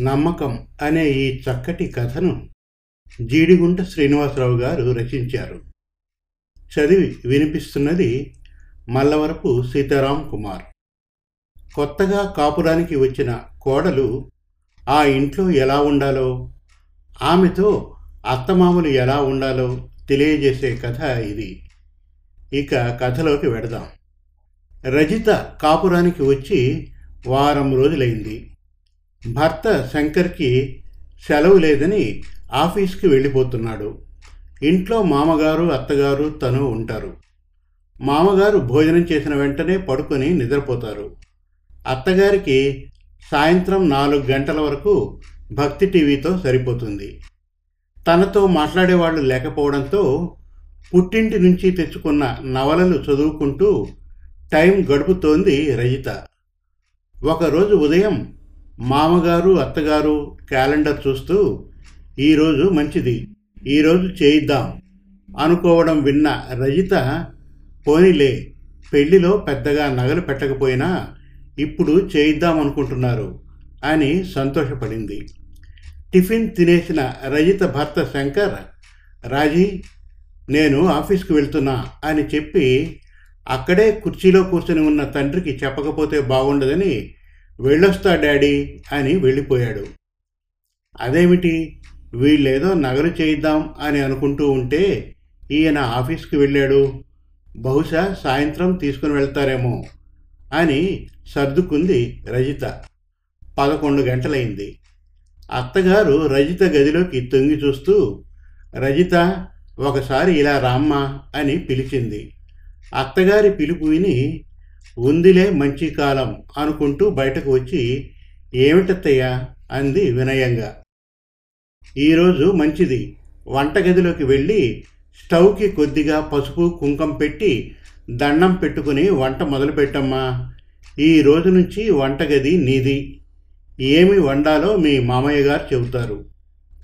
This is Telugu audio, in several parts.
నమ్మకం అనే ఈ చక్కటి కథను జీడిగుంట శ్రీనివాసరావు గారు రచించారు. చదివి వినిపిస్తున్నది మల్లవరపు సీతారాం కుమార్. కొత్తగా కాపురానికి వచ్చిన కోడలు ఆ ఇంట్లో ఎలా ఉండాలో ఆమెతో అత్తమామలు ఎలా ఉండాలో తెలియజేసే కథ ఇది. ఇక కథలోకి వెడదాం. రజిత కాపురానికి వచ్చి వారం రోజులైంది. భర్త శంకర్కి సెలవు లేదని ఆఫీస్కి వెళ్ళిపోతున్నాడు. ఇంట్లో మామగారు అత్తగారు తను ఉంటారు. మామగారు భోజనం చేసిన వెంటనే పడుకొని నిద్రపోతారు. అత్తగారికి సాయంత్రం నాలుగు గంటల వరకు భక్తి టీవీతో సరిపోతుంది. తనతో మాట్లాడేవాళ్ళు లేకపోవడంతో పుట్టింటి నుంచి తెచ్చుకున్న నవలలు చదువుకుంటూ టైం గడుపుతోంది రజిత. ఒకరోజు ఉదయం మామగారు అత్తగారు క్యాలెండర్ చూస్తూ ఈరోజు మంచిది ఈరోజు చేయిద్దాం అనుకోవడం విన్న రజిత పోనీలే పెళ్ళిలో పెద్దగా నగలు పెట్టకపోయినా ఇప్పుడు చేయిద్దాం అనుకుంటున్నారు అని సంతోషపడింది. టిఫిన్ తినేసిన రజిత భర్త శంకర్ రాజీ నేను ఆఫీస్కి వెళ్తున్నా అని చెప్పి అక్కడే కుర్చీలో కూర్చొని ఉన్న తండ్రికి చెప్పకపోతే బాగుండదని వెళ్ళొస్తా డాడీ అని వెళ్ళిపోయాడు. అదేమిటి? వీళ్ళేదో నగలు చేయిద్దాం అని అనుకుంటూ ఉంటే ఈయన ఆఫీస్కి వెళ్ళాడు. బహుశా సాయంత్రం తీసుకుని వెళ్తారేమో అని సర్దుకుంది రజిత. పదకొండు గంటలైంది. అత్తగారు రజిత గదిలోకి తొంగి చూస్తూ రజిత ఒకసారి ఇలా రామ్మా అని పిలిచింది. అత్తగారి పిలుపు విని ఉందిలే మంచి కాలం అనుకుంటూ బయటకు వచ్చి ఏమిటత్తయ్యా? అంది వినయంగా. ఈరోజు మంచిది. వంటగదిలోకి వెళ్ళి స్టవ్కి కొద్దిగా పసుపు కుంకం పెట్టి దండం పెట్టుకుని వంట మొదలుపెట్టమ్మా. ఈ రోజు నుంచి వంటగది నీది. ఏమి వండాలో మీ మామయ్య గారు చెబుతారు.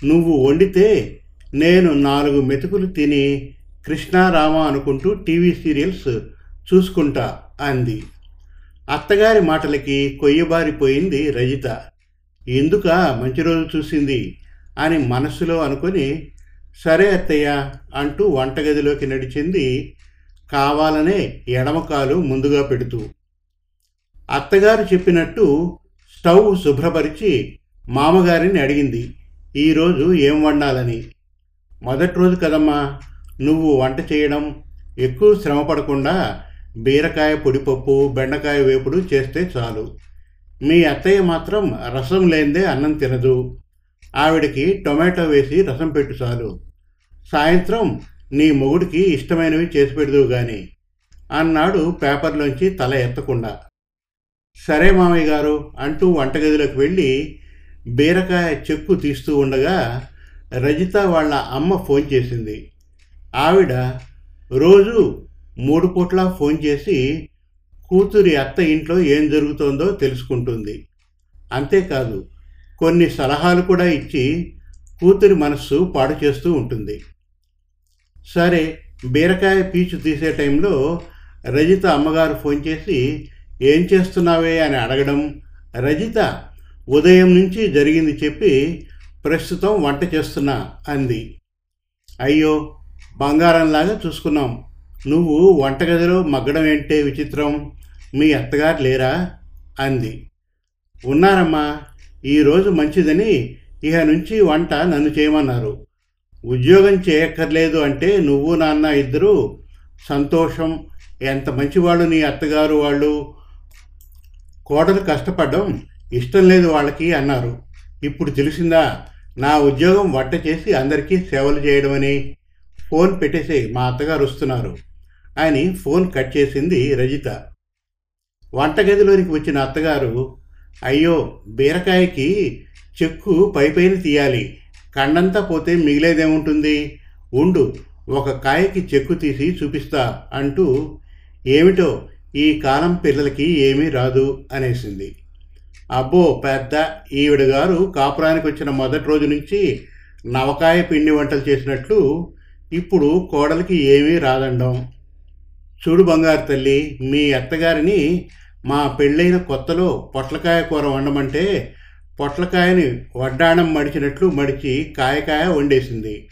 నువ్వు వండితే నేను నాలుగు మెతుకులు తిని కృష్ణారామ అనుకుంటూ టీవీ సీరియల్స్ చూసుకుంటా అంది. అత్తగారి మాటలకి కొయ్యబారిపోయింది రజిత. ఎందుక మంచి రోజు చూసింది? అని మనస్సులో అనుకొని సరే అత్తయ్య అంటూ వంటగదిలోకి నడిచింది. కావాలనే ఎడమకాలు ముందుగా పెడుతూ. అత్తగారు చెప్పినట్టు స్టవ్ శుభ్రపరిచి మామగారిని అడిగింది. ఈరోజు ఏం వండాలని? మొదటి రోజు కదమ్మా నువ్వు వంట చేయడం ఎక్కువ శ్రమ పడకుండా బీరకాయ పొడిపప్పు బెండకాయ వేపుడు చేస్తే చాలు. మీ అత్తయ్య మాత్రం రసం లేనిదే అన్నం తినదు. ఆవిడకి టొమాటో వేసి రసం పెట్టు చాలు. సాయంత్రం నీ మొగుడికి ఇష్టమైనవి చేసి పెడదువు గాని. అన్నాడు పేపర్లోంచి తల ఎత్తకుండా. సరే మామయ్య గారు అంటూ వంటగదిలోకి వెళ్ళి బీరకాయ చెక్కు తీస్తూ ఉండగా రజిత వాళ్ళ అమ్మ ఫోన్ చేసింది. ఆవిడ రోజు మూడు పూట్ల ఫోన్ చేసి కూతురి అత్త ఇంట్లో ఏం జరుగుతోందో తెలుసుకుంటుంది. అంతేకాదు కొన్ని సలహాలు కూడా ఇచ్చి కూతురి మనస్సు పాడు చేస్తూ ఉంటుంది. సరే బీరకాయ పీచు తీసే టైంలో రజిత అమ్మగారు ఫోన్ చేసి ఏం చేస్తున్నావే? అని అడగడం రజిత ఉదయం నుంచి జరిగింది చెప్పి ప్రస్తుతం వంట చేస్తున్నా అంది. అయ్యో బంగారంలాగా చూసుకున్నాం. నువ్వు వంటగదిలో మగ్గడం ఏంటే విచిత్రం? మీ అత్తగారు లేరా? అంది. ఉన్నారమ్మా ఈరోజు మంచిదని ఇహ నుంచి వంట నన్ను చేయమన్నారు. ఉద్యోగం చేయక్కర్లేదు అంటే నువ్వు నాన్న ఇద్దరు సంతోషం. ఎంత మంచివాళ్ళు నీ అత్తగారు వాళ్ళు? కోడలు కష్టపడడం ఇష్టం లేదు వాళ్ళకి అన్నారు. ఇప్పుడు తెలిసిందా నా ఉద్యోగం వంట చేసి అందరికీ సేవలు చేయడమని? ఫోన్ పెట్టేసే మా అత్తగారు వస్తున్నారు. అని ఫోన్ కట్ చేసింది రజిత. వంటగదిలోనికి వచ్చిన అత్తగారు అయ్యో బీరకాయకి చెక్కు పైపైన తీయాలి. కండంతా పోతే మిగిలేదేముంటుంది? ఉండు ఒక కాయకి చెక్కు తీసి చూపిస్తా అంటూ ఏమిటో ఈ కాలం పిల్లలకి ఏమీ రాదు అనేసింది. అబ్బో పెద్ద ఈవిడ గారు కాపురానికి వచ్చిన మొదటి రోజు నుంచి నవకాయ పిండి వంటలు చేసినట్లు ఇప్పుడు కోడలికి ఏమీ రాదండం. చూడు బంగారు తల్లి మీ అత్తగారిని మా పెళ్ళైన కొత్తలో పొట్లకాయ కూర వండమంటే పొట్లకాయని వడ్డాణం మడిచినట్లు మడిచి కాయకాయ వండేసింది.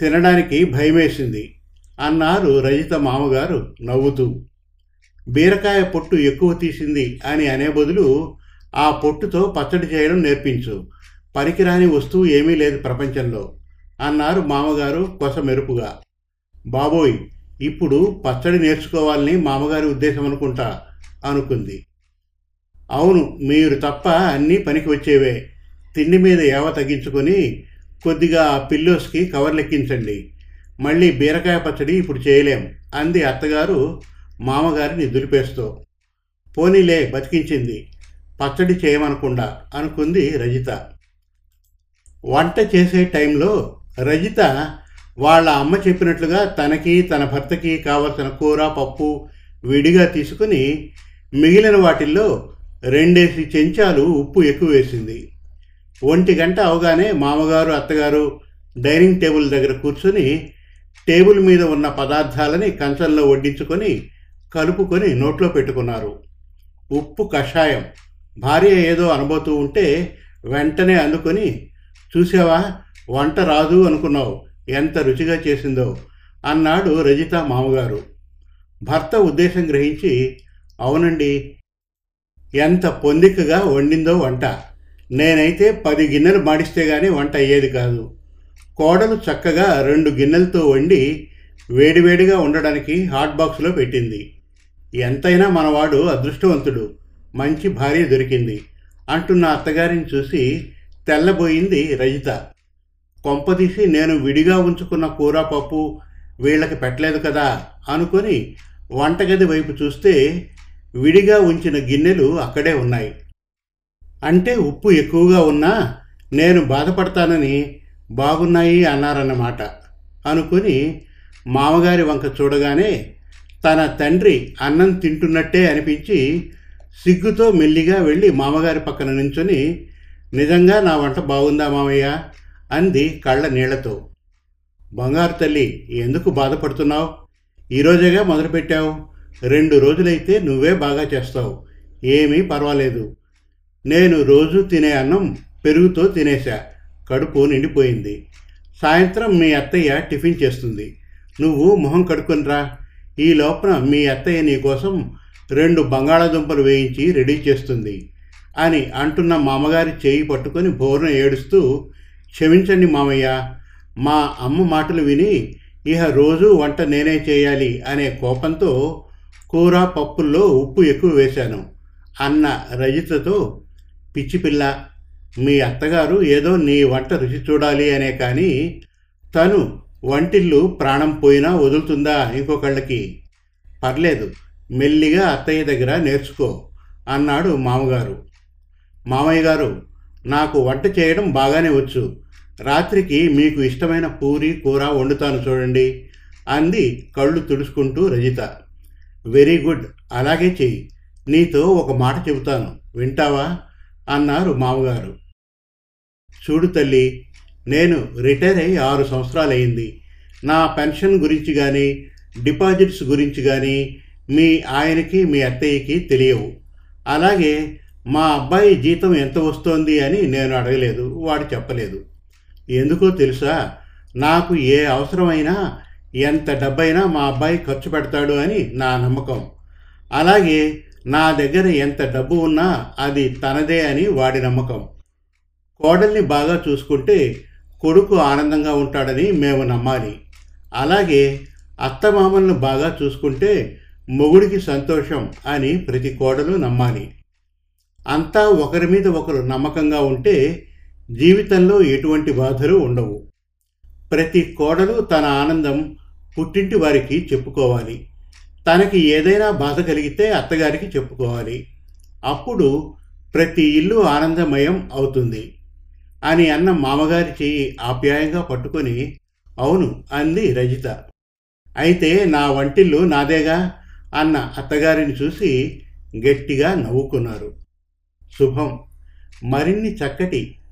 తినడానికి భయమేసింది అన్నారు రజిత మామగారు నవ్వుతూ. బీరకాయ పొట్టు ఎక్కువ తీసింది అని అనే బదులు ఆ పొట్టుతో పచ్చడి చేయడం నేర్పించు. పనికిరాని వస్తువు ఏమీ లేదు ప్రపంచంలో. అన్నారు మామగారు కొసమెరుపుగా. బాబోయ్ ఇప్పుడు పచ్చడి నేర్చుకోవాలని మామగారి ఉద్దేశం అనుకుంటా అనుకుంది. అవును మీరు తప్ప అన్నీ పనికి వచ్చేవే. తిండి మీద ఏవ తగ్గించుకొని కొద్దిగా పిల్లోస్కి కవర్లెక్కించండి. మళ్ళీ బీరకాయ పచ్చడి ఇప్పుడు చేయలేం అంది అత్తగారు మామగారిని దులిపేస్తూ. పోనీలే బతికించింది. పచ్చడి చేయమనకుండా అనుకుంది రజిత. వంట చేసే టైంలో రజిత వాళ్ళ అమ్మ చెప్పినట్లుగా తనకి తన భర్తకి కావలసిన కూర పప్పు విడిగా తీసుకుని మిగిలిన వాటిల్లో రెండేసి చెంచాలు ఉప్పు ఎక్కువ వేసింది. ఒంటి గంట అవగానే మామగారు అత్తగారు డైనింగ్ టేబుల్ దగ్గర కూర్చొని టేబుల్ మీద ఉన్న పదార్థాలని కంచంలో వడ్డించుకొని కలుపుకొని నోట్లో పెట్టుకున్నారు. ఉప్పు కషాయం. భార్య ఏదో అనబోతూ ఉంటే వెంటనే అందుకొని చూసావా? వంట రాదు అనుకున్నావు ఎంత రుచిగా చేసిందో అన్నాడు రజిత మామగారు. భర్త ఉద్దేశం గ్రహించి అవునండి ఎంత పొందికగా వండిందో వంట. నేనైతే పది గిన్నెలు మాడిస్తే గానీ వంట అయ్యేది కాదు. కోడలు చక్కగా రెండు గిన్నెలతో వండి వేడివేడిగా ఉండడానికి హాట్ బాక్స్లో పెట్టింది. ఎంతైనా మనవాడు అదృష్టవంతుడు మంచి భార్య దొరికింది అంటున్న అత్తగారిని చూసి తెల్లబోయింది రజిత. కొంపదీసి నేను విడిగా ఉంచుకున్న కూర పప్పు వీళ్ళకి పెట్టలేదు కదా అనుకొని వంటగది వైపు చూస్తే విడిగా ఉంచిన గిన్నెలు అక్కడే ఉన్నాయి. అంటే ఉప్పు ఎక్కువగా ఉన్నా నేను బాధపడతానని బాగున్నాయి అన్నారన్నమాట అనుకుని మామగారి వంక చూడగానే తన తండ్రి అన్నం తింటున్నట్టే అనిపించి సిగ్గుతో మెల్లిగా వెళ్ళి మామగారి పక్కన నించుని నిజంగా నా వంట బాగుందా మామయ్య? అంది కళ్ళ నీళ్ళతో. బంగారు తల్లి ఎందుకు బాధపడుతున్నావు? ఈరోజేగా మొదలుపెట్టావు. రెండు రోజులైతే నువ్వే బాగా చేస్తావు. ఏమీ పర్వాలేదు. నేను రోజు తినే అన్నం పెరుగుతో తినేశా. కడుపు నిండిపోయింది. సాయంత్రం మీ అత్తయ్య టిఫిన్ చేస్తుంది. నువ్వు మొహం కడుక్కునిరా ఈ లోపల మీ అత్తయ్య నీ కోసం రెండు బంగాళాదుంపలు వేయించి రెడీ చేస్తుంది అని అంటున్న మామగారి చేయి పట్టుకొని బోర్న ఏడుస్తూ క్షమించండి మామయ్య. మా అమ్మ మాటలు విని ఇహ రోజు వంట నేనే చేయాలి అనే కోపంతో కూర పప్పుల్లో ఉప్పు ఎక్కువ వేశాను. అన్న రజితతో పిచ్చిపిల్ల మీ అత్తగారు ఏదో నీ వంట రుచి చూడాలి అనే కానీ తను వంటిల్లు ప్రాణం పోయినా వదులుతుందా ఇంకొకళ్ళకి? పర్లేదు మెల్లిగా అత్తయ్య దగ్గర నేర్చుకో అన్నాడు మామగారు. మామయ్య గారు నాకు వంట చేయడం బాగానే వచ్చు. రాత్రికి మీకు ఇష్టమైన పూరి కూర వండుతాను చూడండి అంది కళ్ళు తుడుచుకుంటూ రజిత. వెరీ గుడ్ అలాగే చెయ్యి. నీతో ఒక మాట చెబుతాను. వింటావా? అన్నారు మామగారు. చూడు తల్లి నేను రిటైర్ అయ్యి ఆరు సంవత్సరాలయ్యింది. నా పెన్షన్ గురించి కానీ డిపాజిట్స్ గురించి కానీ మీ ఆయనకి మీ అత్తయ్యకి తెలియవు. అలాగే మా అబ్బాయి జీతం ఎంత వస్తోంది అని నేను అడగలేదు వాడు చెప్పలేదు. ఎందుకో తెలుసా? నాకు ఏ అవసరమైనా ఎంత డబ్బైనా మా అబ్బాయి ఖర్చు పెడతాడు అని నా నమ్మకం. అలాగే నా దగ్గర ఎంత డబ్బు ఉన్నా అది తనదే అని వాడి నమ్మకం. కోడల్ని బాగా చూసుకుంటే కొడుకు ఆనందంగా ఉంటాడని మేము నమ్మాలి. అలాగే అత్తమామలను బాగా చూసుకుంటే మొగుడికి సంతోషం అని ప్రతి కోడలు నమ్మాలి. అంతా ఒకరి మీద ఒకరు నమ్మకంగా ఉంటే జీవితంలో ఎటువంటి బాధలు ఉండవు. ప్రతి కోడలు తన ఆనందం పుట్టింటి వారికి చెప్పుకోవాలి. తనకి ఏదైనా బాధ కలిగితే అత్తగారికి చెప్పుకోవాలి. అప్పుడు ప్రతి ఇల్లు ఆనందమయం అవుతుంది. అని అన్న మామగారి చెయ్యి ఆప్యాయంగా పట్టుకొని అవును అంది రజిత. అయితే నా వంటిల్లు నాదేగా అన్న అత్తగారిని చూసి గట్టిగా నవ్వుకున్నారు. శుభం. మరిన్ని చక్కటి